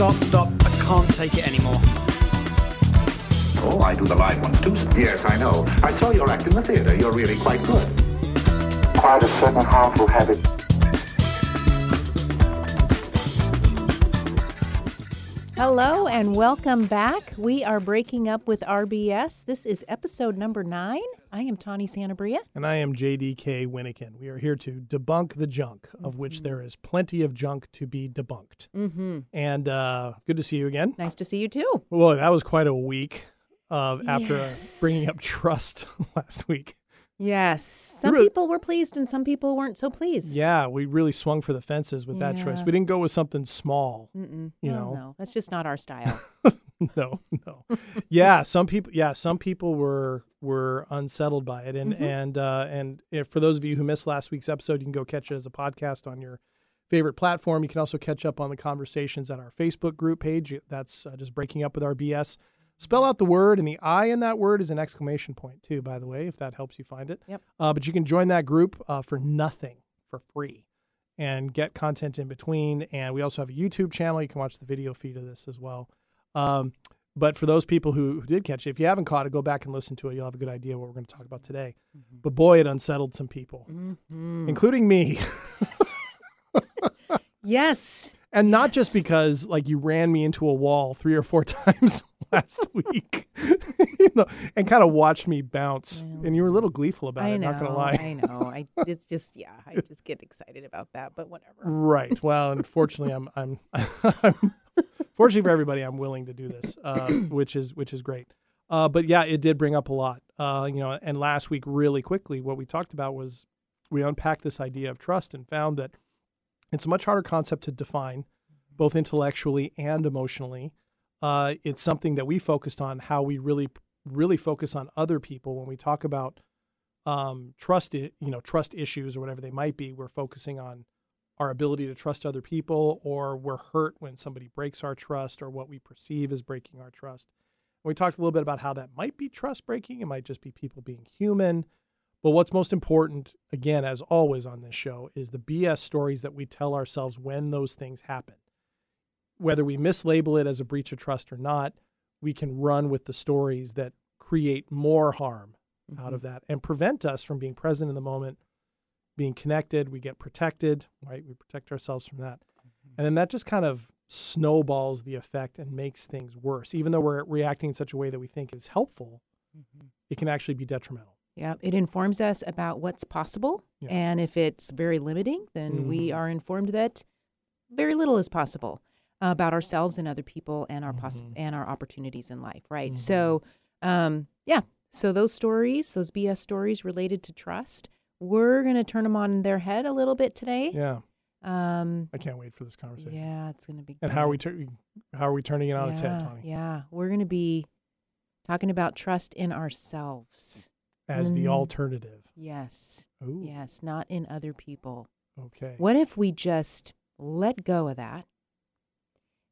Stop, stop. I can't take it anymore. Oh, I do the live ones too. Yes, I know. I saw your act in the theater. You're really quite good. Quite a certain harmful habit. Hello and welcome back. We are breaking up with our BS. This is episode number nine. I am Tawny Santabria. And I am JDK Winnikin. We are here to debunk the junk, of which there is plenty of junk to be debunked. Mm-hmm. And uh, good to see you again. Nice to see you too. Well, that was quite a week of after uh, Yes. bringing up trust last week. Yes. Some really- people were pleased and some people weren't so pleased. Yeah, we really swung for the fences with that choice. We didn't go with something small. Mm-mm. You No, know. no, that's just not our style. no, no. yeah, some people. Yeah, some people were were unsettled by it, and Mhm. and uh, and if, for those of you who missed last week's episode, you can go catch it as a podcast on your favorite platform. You can also catch up on the conversations at our Facebook group page. That's uh, just breaking up with our BS. Spell out the word, and the I in that word is an exclamation point too. By the way, if that helps you find it. Yep. Uh, but you can join that group uh, for nothing for free and get content in between. And we also have a YouTube channel. You can watch the video feed of this as well. Um, but for those people who, who did catch it, if you haven't caught it, go back and listen to it. You'll have a good idea what we're going to talk about today. But boy, it unsettled some people, Mhm. including me. Yes. and not just because like you ran me into a wall three or four times last week, you know, and kind of watched me bounce. And you were a little gleeful about it. I it, know. not going to lie. I know. I it's just yeah, I just get excited about that, but whatever. Right. Well, unfortunately, I'm I'm, I'm fortunately for everybody, I'm willing to do this, uh, which is which is great. Uh, but yeah, it did bring up a lot. Uh, you know, and last week, really quickly, what we talked about was we unpacked this idea of trust and found that it's a much harder concept to define, both intellectually and emotionally. Uh, it's something that we focused on how we really really focus on other people when we talk about um, trust. You know, trust issues or whatever they might be. We're focusing on our ability to trust other people, or we're hurt when somebody breaks our trust, or what we perceive as breaking our trust. We talked a little bit about how that might be trust breaking. It might just be people being human. But what's most important, again, as always on this show, is the BS stories that we tell ourselves when those things happen. Whether we mislabel it as a breach of trust or not, we can run with the stories that create more harm out mm-hmm. of that and prevent us from being present in the moment, being connected. We get protected, right? We protect ourselves from that. And then that just kind of snowballs the effect and makes things worse. Even though we're reacting in such a way that we think is helpful, it can actually be detrimental. Yeah, it informs us about what's possible. Yeah. And if it's very limiting, then we Mhm. are informed that very little is possible about ourselves and other people and our poss- Mhm. and our opportunities in life, right? So, um, yeah, so those stories, those BS stories related to trust, we're going to turn them on their head a little bit today. Yeah, Um, I can't wait for this conversation. yeah, it's going to be And how are we good. tur- how are we turning it on yeah, its head, Tony? Yeah, we're going to be talking about trust in ourselves. As the Mm. alternative. Yes. Ooh, Yes, not in other people. okay. What if we just let go of that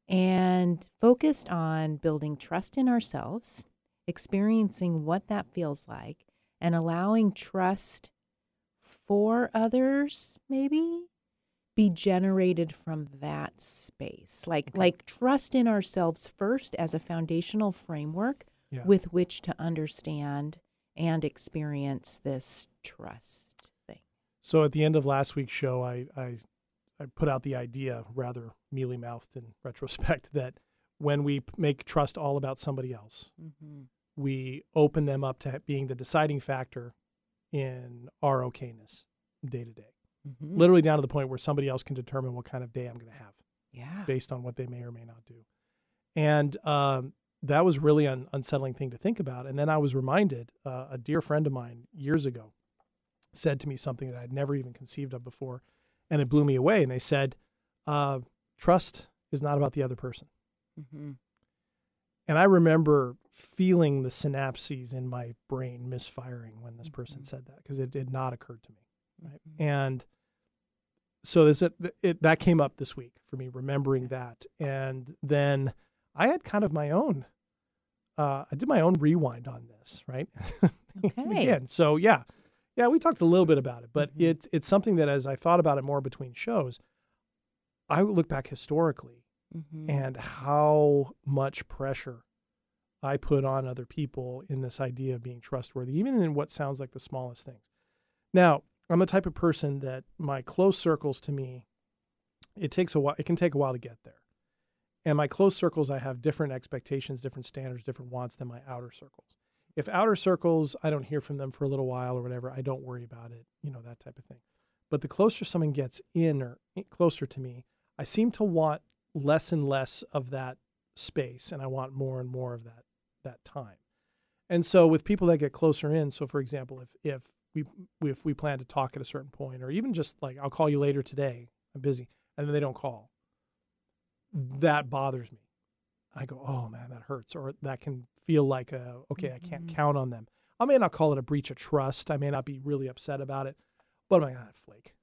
and focused on building trust in ourselves, experiencing what that feels like, and allowing trust for others, maybe be generated from that space like like trust in ourselves first as a foundational framework Yeah. with which to understand and experience this trust thing So at the end of last week's show, I, I, I put out the idea, rather mealy mouthed in retrospect, that when we make trust all about somebody else, mm-hmm. we open them up to being the deciding factor in our okayness day to day. Mm-hmm. Literally down to the point where somebody else can determine what kind of day I'm going to have yeah based on what they may or may not do. And um, that was really an unsettling thing to think about. And then I was reminded uh, a dear friend of mine years ago said to me something that I'd never even conceived of before, and it blew me away. And they said, uh, "Trust is not about the other person." mm-hmm. And I remember feeling the synapses in my brain misfiring when this person Mhm. said that because it did not occur to me. Right. Mhm. And so this it, it that came up this week for me, remembering that. And then I had kind of my own. Uh, I did my own rewind on this, right? Okay. Again, so yeah, yeah, we talked a little bit about it, but Mhm. it's it's something that as I thought about it more between shows, I would look back historically Mhm. and how much pressure I put on other people in this idea of being trustworthy, even in what sounds like the smallest things. Now, I'm the type of person that my close circles to me, it takes a while, it can take a while to get there. And my close circles, I have different expectations, different standards, different wants than my outer circles. If outer circles, I don't hear from them for a little while or whatever, I don't worry about it, you know, that type of thing. But the closer someone gets in or closer to me, I seem to want less and less of that space and I want more and more of that that time. And so with people that get closer in, so for example, if if we if we plan to talk at a certain point or even just like I'll call you later today, I'm busy, and then they don't call. That bothers me. I go, "Oh man, that hurts." Or that can feel like a okay, I can't Mhm. count on them. I may not call it a breach of trust. I may not be really upset about it, but I'm like, ah, flake.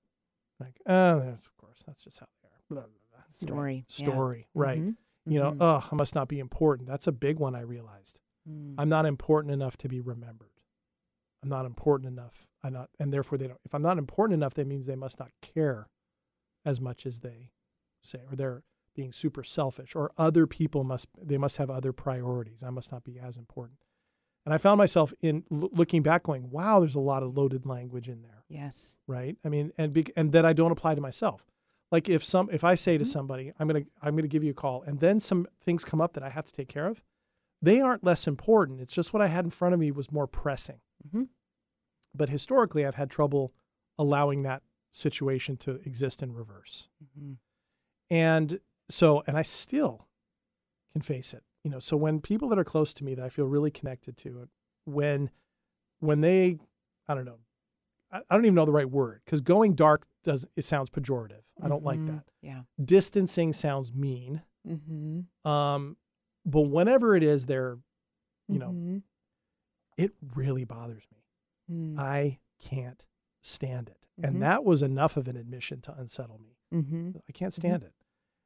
Like, oh, of course, that's just how they are. Blah, blah, blah. Right. Story, yeah. Story, right. Mhm. You know, Mhm. oh, I must not be important. That's a big one I realized. Mm. I'm not important enough to be remembered. I'm not important enough. I'm not, and therefore they don't. If I'm not important enough, that means they must not care as much as they say, or they're being super selfish, or other people must they must have other priorities. I must not be as important. And I found myself in l- looking back, going, "Wow, there's a lot of loaded language in there." Yes. right? I mean, and be, and that I don't apply to myself. Like if some if I say to Mhm. somebody, I'm gonna I'm gonna give you a call, and then some things come up that I have to take care of, they aren't less important. It's just what I had in front of me was more pressing. Mhm. But historically, I've had trouble allowing that situation to exist in reverse, Mhm. and so and I still can face it. You know, so when people that are close to me that I feel really connected to, when when they I don't know I don't even know the right word because going dark does it sounds pejorative. I don't like Mhm. that. Yeah. Distancing sounds mean. Mm-hmm. Um, but whenever it is there, you know, Mhm. it really bothers me. Mm. I can't stand it. And that was enough of an admission to unsettle me. Mhm. I can't stand it.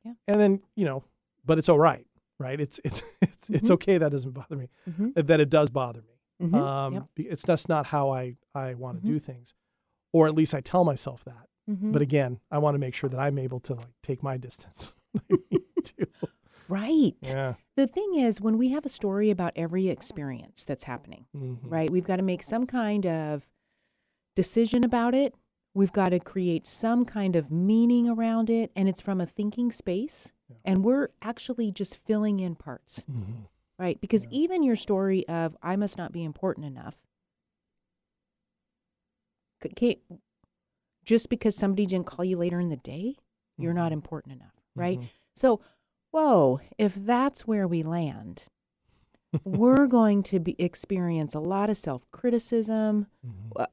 Yeah. And then, you know, but it's all right, right? It's it's it's, it's okay that doesn't bother me. That it does bother me. Mhm. Um, Yep. it's just not how I I want to Mhm. do things, or at least I tell myself that. Mhm. But again, I want to make sure that I'm able to like take my distance. when I need to. right. yeah. The thing is, when we have a story about every experience that's happening, Mhm. right, we've got to make some kind of decision about it. We've got to create some kind of meaning around it, and it's from a thinking space. Yeah. And we're actually just filling in parts, Mhm. Right? Because Yeah. even your story of I must not be important enough, can't, just because somebody didn't call you later in the day, you're not Mhm. important enough, right? Mhm. So, whoa, if that's where we land, we're going to be, experience a lot of self criticism. Mhm.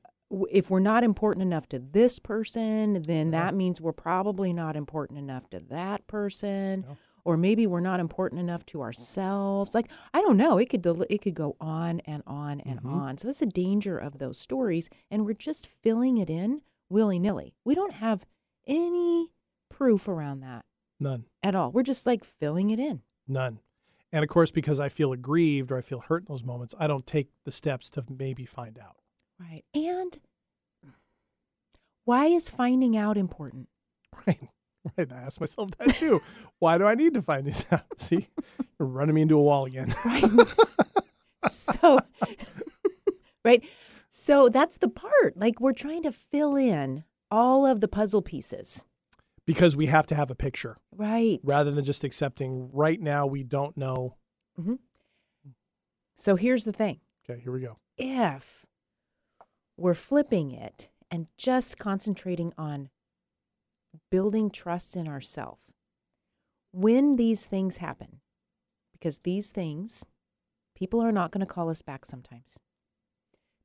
If we're not important enough to this person, then Yeah. that means we're probably not important enough to that person. Yeah. Or maybe we're not important enough to ourselves. Like I don't know, it could del- it could go on and on and Mhm. on. So that's the danger of those stories, and we're just filling it in willy nilly. We don't have any proof around that None. at all. We're just like filling it in. None. And of course, because I feel aggrieved or I feel hurt in those moments, I don't take the steps to maybe find out. Right. And why is finding out important? Right. Right. I ask myself that too. Why do I need to find these out? See, you're running me into a wall again. Right. so, right. So that's the part. Like we're trying to fill in all of the puzzle pieces. because we have to have a picture Right. rather than just accepting right now we don't know. Mm-hmm. So here's the thing Okay, here we go. if we're flipping it and just concentrating on building trust in ourselves, when these things happen, because these things, people are not going to call us back sometimes.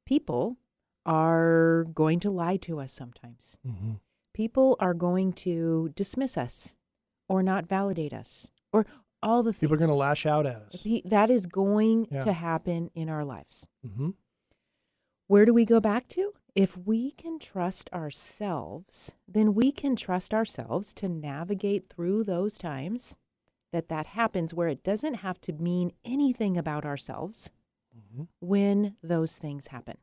People are going to lie to us sometimes. Mm-hmm. People are going to dismiss us or not validate us or all the things. People are going to lash out at us. That is going Yeah. to happen in our lives. Mm-hmm. Where do we go back to? If we can trust ourselves, then we can trust ourselves to navigate through those times that that happens where it doesn't have to mean anything about ourselves Mm-hmm. when those things happen.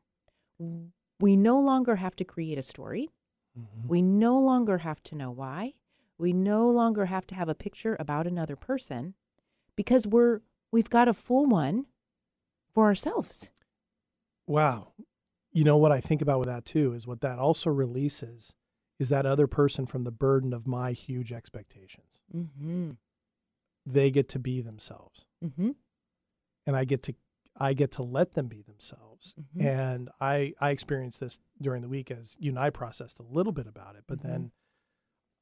We no longer have to create a story. Mm-hmm. We no longer have to know why. We no longer have to have a picture about another person because we're we've got a full one for ourselves. Wow. You know what I think about with that too is what that also releases is that other person from the burden of my huge expectations. Mm-hmm. They get to be themselves. Mm-hmm. And I get to I get to let them be themselves. Mhm. And I I experienced this during the week as you and I processed a little bit about it, but Mhm. then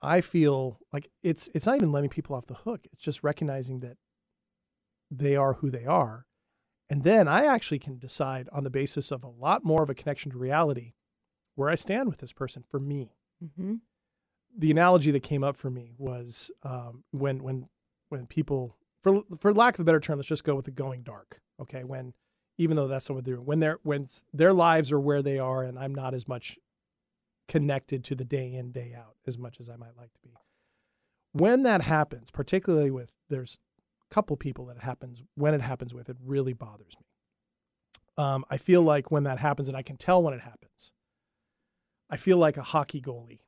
I feel like it's it's not even letting people off the hook. It's just recognizing that they are who they are. And then I actually can decide on the basis of a lot more of a connection to reality where I stand with this person for me. Mm-hmm. The analogy that came up for me was um, when when when people for for lack of a better term, let's just go with the going dark. Okay, when even though that's not what they're doing, when they're when their lives are where they are, and I'm not as much connected to the day in day out as much as I might like to be. When that happens, particularly with there's couple people that it happens when it happens with, it really bothers me. Um, I feel like when that happens, and I can tell when it happens. I feel like a hockey goalie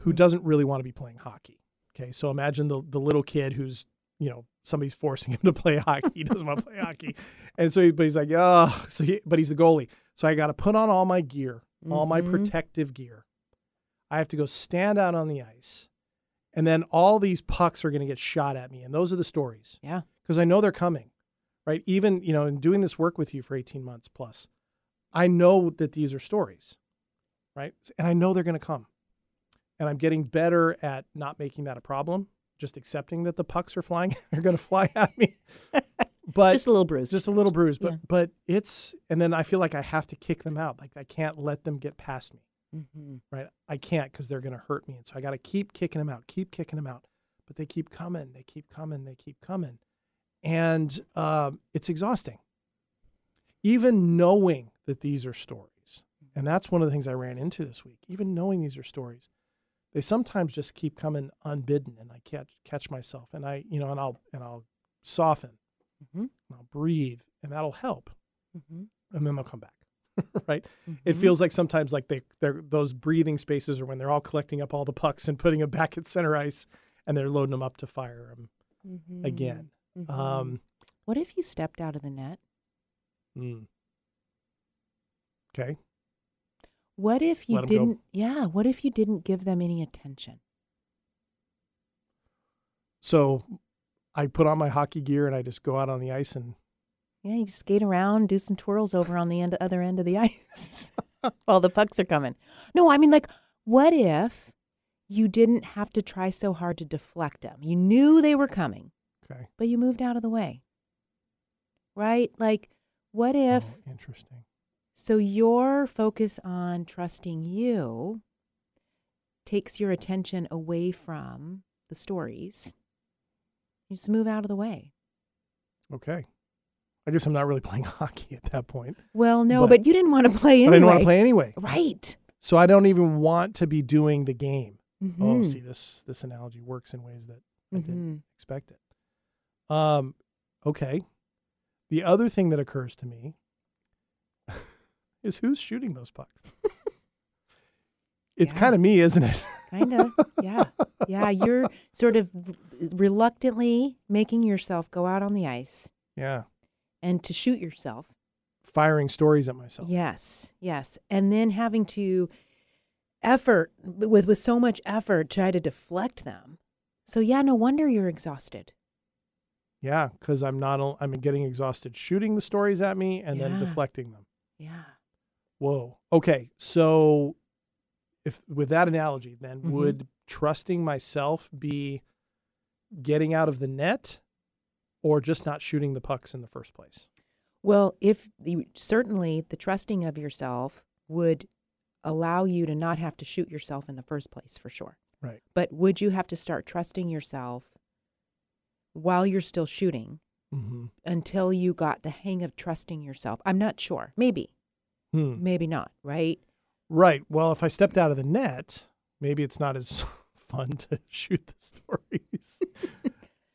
who doesn't really want to be playing hockey. Okay, so imagine the the little kid who's you know somebody's forcing him to play hockey. He doesn't want to play hockey, and so he, but he's like, oh, so he, but he's a goalie. So I got to put on all my gear, all my Mhm. protective gear. I have to go stand out on the ice, and then all these pucks are going to get shot at me, and those are the stories Yeah. because I know they're coming, right? Even you know, in doing this work with you for eighteen months plus, I know that these are stories, right? And I know they're going to come, and I'm getting better at not making that a problem, just accepting that the pucks are flying, they're going to fly at me, but Just a little bruise. just a little bruise. But Yeah. but it's and then I feel like I have to kick them out, like I can't let them get past me mm-hmm. right? I can't because they're going to hurt me. And so I got to keep kicking them out, keep kicking them out. But they keep coming, they keep coming, they keep coming. And um, it's exhausting. Even knowing that these are stories. And that's one of the things I ran into this week. Even knowing these are stories, they sometimes just keep coming unbidden and I catch catch myself and I, you know, and I'll and I'll soften Mhm. and I'll breathe and that'll help. Mm-hmm. And then they'll come back. right? It feels like sometimes like they they're those breathing spaces are when they're all collecting up all the pucks and putting them back at center ice and they're loading them up to fire them Mm-hmm. again. Um, what if you stepped out of the net? mm. Okay. What if you didn't? Yeah. What if you didn't give them any attention? So I put on my hockey gear and I just go out on the ice and Yeah, you skate around, do some twirls over on the end other end of the ice while the pucks are coming. No, I mean like, what if you didn't have to try so hard to deflect them? You knew they were coming, okay. but you moved out of the way. Right? Like, what if Oh, interesting. so your focus on trusting you takes your attention away from the stories? You just move out of the way. Okay. I guess I'm not really playing hockey at that point. Well, no, But- but, you didn't want to play anyway. I didn't want to play anyway. Right. So I don't even want to be doing the game. Oh, Mhm. see this this analogy works in ways that I didn't Mhm. expect it. Um, okay. The other thing that occurs to me is who's shooting those pucks. it's Yeah. kind of me, isn't it? Kind of. Yeah. Yeah. You're sort of reluctantly making yourself go out on the ice yeah, and to shoot yourself. firing stories at myself. Yes. Yes. And then having to effort with with so much effort try to deflect them. So yeah, no wonder you're exhausted. Yeah, because I'm not. I'm getting exhausted shooting the stories at me and then deflecting them. Yeah. Whoa. Okay. So, if with that analogy, then Mhm. would trusting myself be getting out of the net, or just not shooting the pucks in the first place? Well, if you, certainly the trusting of yourself would allow you to not have to shoot yourself in the first place, for sure. Right. But would you have to start trusting yourself while you're still shooting Mm-hmm. until you got the hang of trusting yourself? I'm not sure. Maybe, Hmm. maybe not. Right? Right. Well, if I stepped out of the net, maybe it's not as fun to shoot the stories.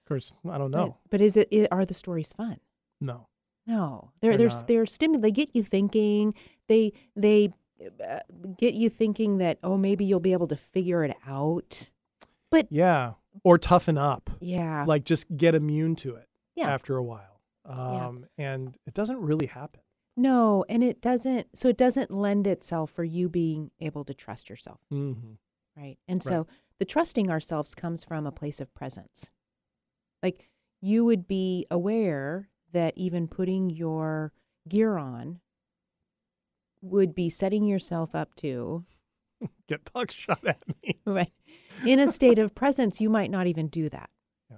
course, I don't know. But, but is it, are the stories fun? No. No, they're They're they're they're stimul. They get you thinking. They they uh, get you thinking that oh maybe you'll be able to figure it out. But Yeah. Or toughen up. yeah, Like just get immune to it Yeah. after a while. Um, And it doesn't really happen. no, and it doesn't. So it doesn't lend itself for you being able to trust yourself, hmm right? And Right. so the trusting ourselves comes from a place of presence. Like you would be aware that even putting your gear on would be setting yourself up to Get buck shot at me. right in a state of presence. You might not even do that. Yeah.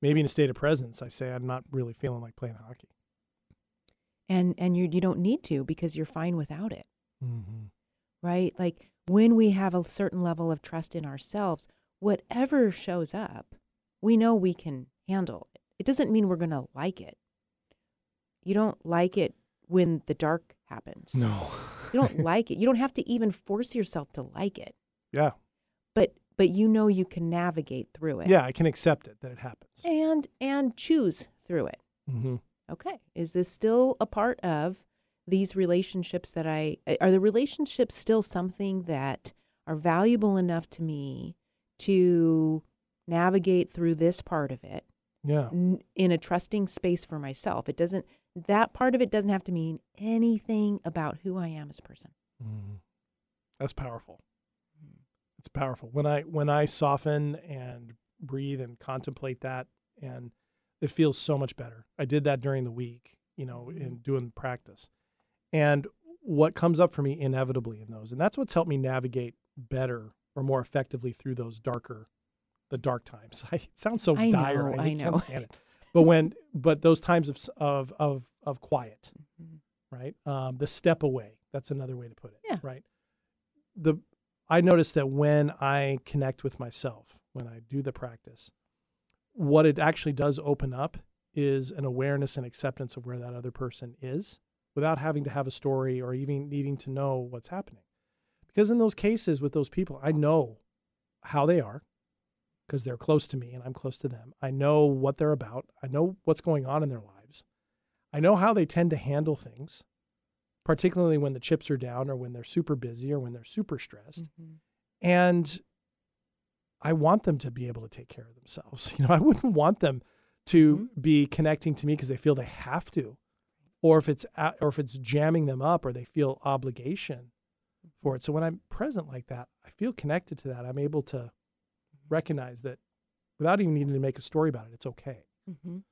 Maybe in a state of presence, I say I'm not really feeling like playing hockey. and and you you don't need to because you're fine without it Mm-hmm. right like when we have a certain level of trust in ourselves whatever shows up we know we can handle it it doesn't mean we're going to like it you don't like it when the dark happens No. you don't like it you don't have to even force yourself to like it yeah. but but you know you can navigate through it Yeah, I can accept it that it happens. and and choose through it Mm-hmm. okay is this still a part of these relationships that i are the relationships still something that are valuable enough to me to navigate through this part of it Yeah. n- in a trusting space for myself it doesn't that part of it doesn't have to mean anything about who i am as a person Mm-hmm. That's powerful. It's powerful. When I when I soften and breathe and contemplate that and it feels so much better. I did that during the week, you know, in doing practice. And what comes up for me inevitably in those, and that's what's helped me navigate better or more effectively through those darker, the dark times. I, it sounds so I dire. know, I, I can't know. stand it. But when, but those times of of of of quiet, Mhm. right? Um, the step away. That's another way to put it. Yeah. Right. The I notice that when I connect with myself, when I do the practice, what it actually does open up is an awareness and acceptance of where that other person is without having to have a story or even needing to know what's happening. Because in those cases with those people, I know how they are because they're close to me and I'm close to them. I know what they're about. I know what's going on in their lives. I know how they tend to handle things, particularly when the chips are down or when they're super busy or when they're super stressed. Mhm. And I want them to be able to take care of themselves. You know, I wouldn't want them to be connecting to me because they feel they have to, or if it's a- or if it's jamming them up or they feel obligation for it. So when I'm present like that, I feel connected to that. I'm able to recognize that without even needing to make a story about it, it's okay. Mhm.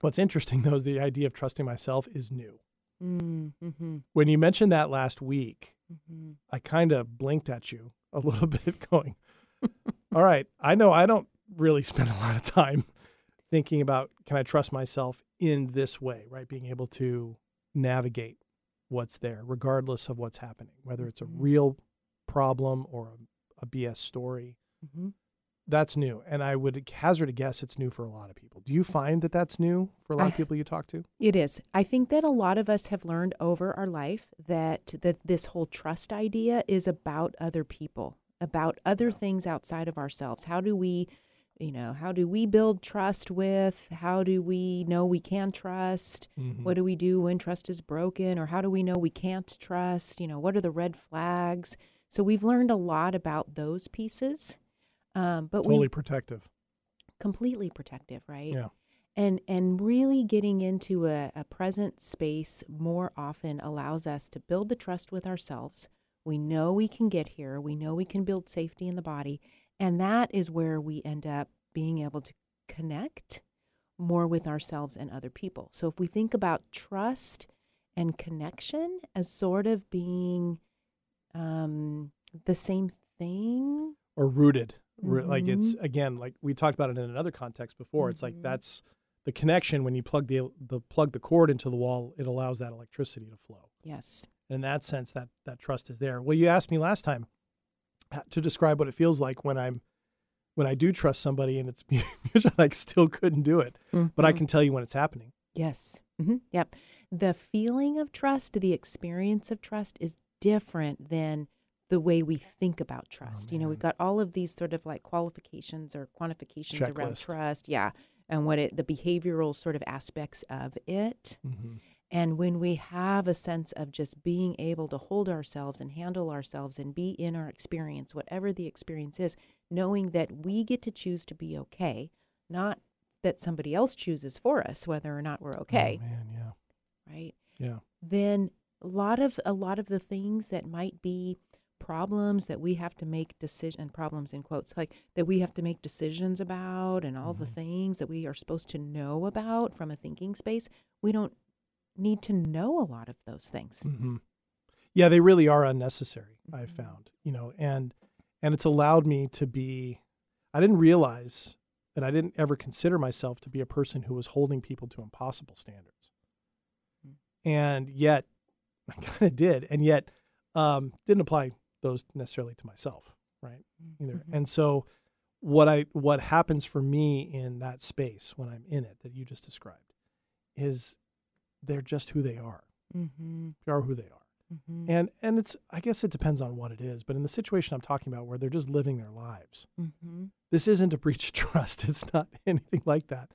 What's interesting though is the idea of trusting myself is new. Mm, mhm, When you mentioned that last week, mhm. I kind of blinked at you a little bit, going, All right, I know I don't really spend a lot of time thinking about can I trust myself in this way, right? Being able to navigate what's there, regardless of what's happening, whether it's a Mhm. real problem or a, a BS story. Mhm. That's new. And I would hazard a guess it's new for a lot of people. Do you find that that's new for a lot of people you talk to? It is. I think that a lot of us have learned over our life that that this whole trust idea is about other people, about other things outside of ourselves. How do we, you know, how do we build trust with? How do we know we can trust? Mhm. What do we do when trust is broken or how do we know we can't trust? You know, what are the red flags? So we've learned a lot about those pieces. Um, but Totally we protective. completely protective, right? Yeah. and and really getting into a, a present space more often allows us to build the trust with ourselves we know we can get here we know we can build safety in the body and that is where we end up being able to connect more with ourselves and other people so if we think about trust and connection as sort of being um, the same thing or rooted. Ro- Like it's Mhm. again, like we talked about it in another context before. It's like Mhm. that's the connection when you plug the the plug the cord into the wall, it allows that electricity to flow. yes In that sense, that that trust is there. Well, you asked me last time uh, to describe what it feels like when I'm when I do trust somebody and it's. I still couldn't do it, but I Mhm. can tell you when it's happening. Yes. hmm Yep. The feeling of trust, the experience of trust is different than the way we think about trust. you know, we've got all of these sort of like qualifications or quantifications around trust. Yeah. And what it, the behavioral sort of aspects of it. Mm-hmm. And when we have a sense of just being able to hold ourselves and handle ourselves and be in our experience, whatever the experience is, knowing that we get to choose to be okay, not that somebody else chooses for us whether or not we're okay, Oh, man, yeah. right? Yeah. Then a lot of a lot of the things that might be problems that we have to make decision and problems in quotes like that we have to make decisions about and all the things that we are supposed to know about from a thinking space we don't need to know a lot of those things hmm Yeah, they really are unnecessary. I've found, you know, and and it's allowed me to be. I didn't realize that I didn't ever consider myself to be a person who was holding people to impossible standards, and yet I kind of did, and yet um, didn't apply those necessarily to myself, right? Either, and so what I what happens for me in that space when I'm in it that you just described is they're just who they are. mm-hmm. They are who they are. Mm-hmm. And and it's I guess it depends on what it is, but in the situation I'm talking about where they're just living their lives, Mm-hmm. this isn't a breach of trust. It's not anything like that.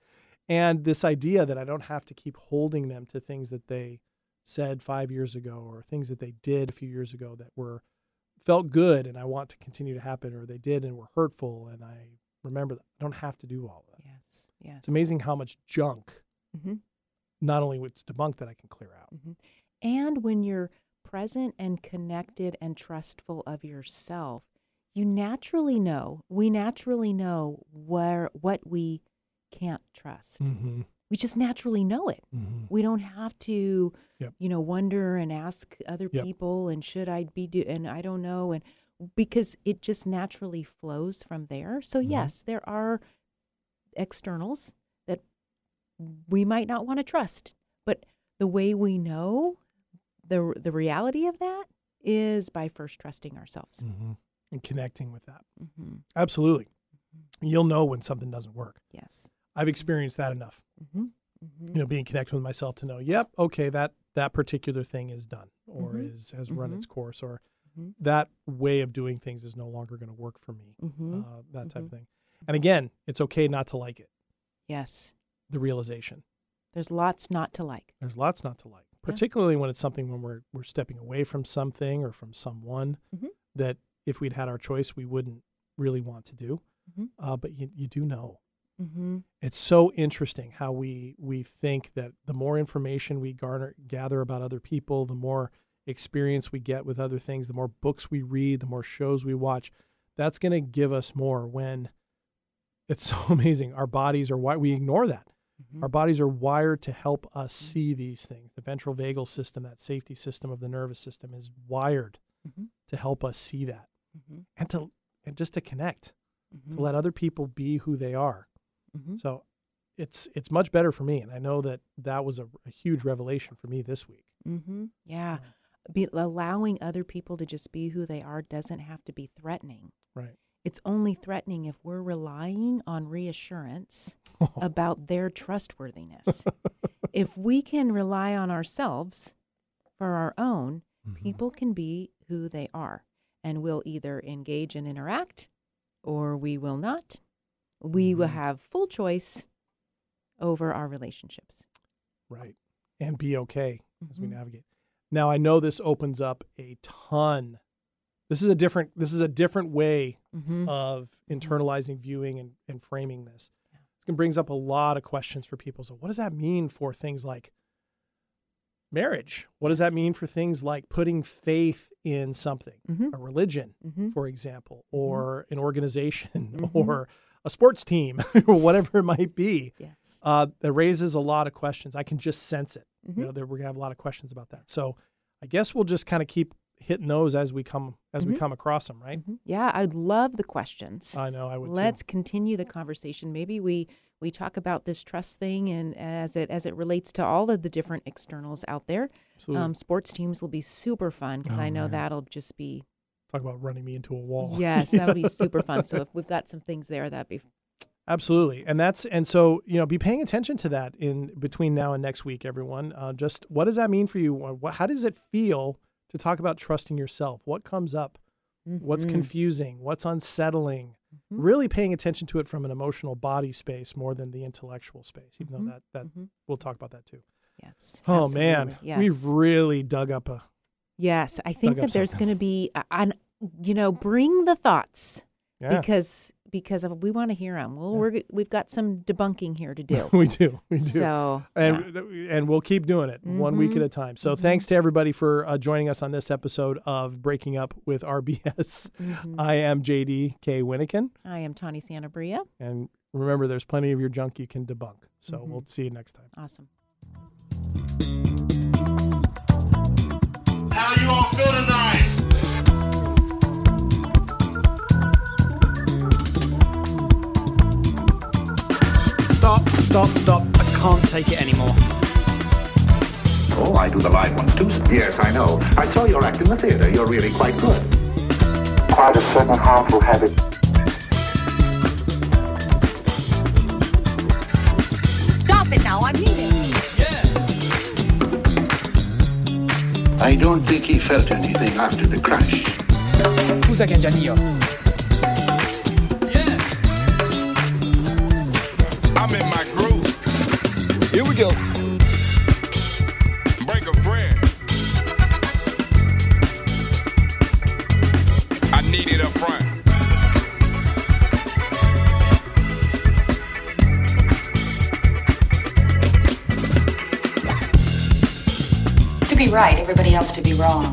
And this idea that I don't have to keep holding them to things that they said five years ago or things that they did a few years ago that were felt good and I want to continue to happen or they did and were hurtful and I remember that I don't have to do all of that. yes yes It's amazing how much junk mm-hmm. not only it's debunked that I can clear out. Mm-hmm. And when you're present and connected and trustful of yourself, you naturally know, we naturally know where what we can't trust. Mm-hmm. We just naturally know it. Mm-hmm. We don't have to, Yep. you know, wonder and ask other Yep. people and should I be do and I don't know and because it just naturally flows from there. So Mhm. yes, there are externals that we might not want to trust, but the way we know the the reality of that is by first trusting ourselves. Mm-hmm. And connecting with that. hmm Absolutely. You'll know when something doesn't work. Yes. I've experienced that enough. hmm hmm You know, being connected with myself to know, yep, okay, that that particular thing is done or Mhm. is has run Mhm. its course or Mhm. that way of doing things is no longer going to work for me. hmm Uh, that type of thing. And again, it's okay not to like it. Yes. The realization. There's lots not to like. There's lots not to like, particularly when it's something when we're we're stepping away from something or from someone Mhm. that if we'd had our choice, we wouldn't really want to do. Mhm. Uh, but you, you do know. Mm-hmm. It's so interesting how we we think that the more information we garner gather about other people, the more experience we get with other things, the more books we read, the more shows we watch, that's going to give us more when it's so amazing. Our bodies are why we ignore that. Mm-hmm. Our bodies are wired to help us see these things. The ventral vagal system, that safety system of the nervous system is wired Mhm. to help us see that Mm-hmm. and to and just to connect, Mm-hmm. to let other people be who they are. Mm-hmm. So it's it's much better for me, and I know that that was a, a huge revelation for me this week. Mm-hmm. Yeah. Be, allowing other people to just be who they are doesn't have to be threatening. Right. It's only threatening if we're relying on reassurance about their trustworthiness. if we can rely on ourselves for our own, Mm-hmm. people can be who they are and we'll either engage and interact or we will not. We will Mhm. have full choice over our relationships. Right. And be okay as we Mhm. navigate. Now I know this opens up a ton. This is a different this is a different way Mm-hmm. of internalizing viewing and, and framing this. It brings up a lot of questions for people. So what does that mean for things like marriage? What does that mean for things like putting faith in something, Mhm. a religion, Mhm. for example, or an organization or a sports team or whatever it might be? Yes. Uh, that raises a lot of questions. I can just sense it. Mhm. You know, that we're gonna have a lot of questions about that. So I guess we'll just kind of keep hitting those as we come as we Mhm. come across them, right? Mhm. Yeah, I'd love the questions. I know I would. Let's continue the conversation. Maybe we we talk about this trust thing and as it as it relates to all of the different externals out there. Um, sports teams will be super fun because Oh, I know man. that'll just be Talk about running me into a wall. yes, that would be super fun. So if we've got some things there, that'd be Absolutely. And that's and so, you know, be paying attention to that in between now and next week, everyone. Uh, just what does that mean for you? What, how does it feel to talk about trusting yourself? What comes up? What's Mhm. confusing? What's unsettling? Mhm. Really paying attention to it from an emotional body space more than the intellectual space, even Mhm. though that, that Mhm. we'll talk about that too. Yes. Oh man. Yes. we've really dug up a. Yes, I think that there's going to be, an, you know, bring the thoughts Yeah, because because of, we want to hear them. Well, we're we've got some debunking here to do. we do, we do. so and and we'll keep doing it one week at Mhm. a time. So thanks to everybody for uh, joining us on this episode of Breaking Up with Our BS. mhm. I am JD K Winnikin, I am Tawny Santabria. and remember, there's plenty of your junk you can debunk. So Mhm. we'll see you next time. Awesome. How you all feel tonight? Stop, stop, stop. I can't take it anymore. Oh, I do the live ones too. Yes, I know. I saw your act in the theater. You're really quite good. Quite a certain harmful habit. Stop it now, I'm leaving. I don't think he felt anything after the crash. I'm in my groove. Here we go. Bring a friend. I need it up front. To be right, everybody else to be wrong.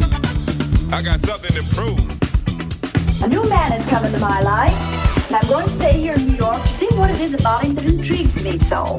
I got something to prove. A new man has come into my life, and I'm going to stay here in New York to see what it is about him that intrigues me so.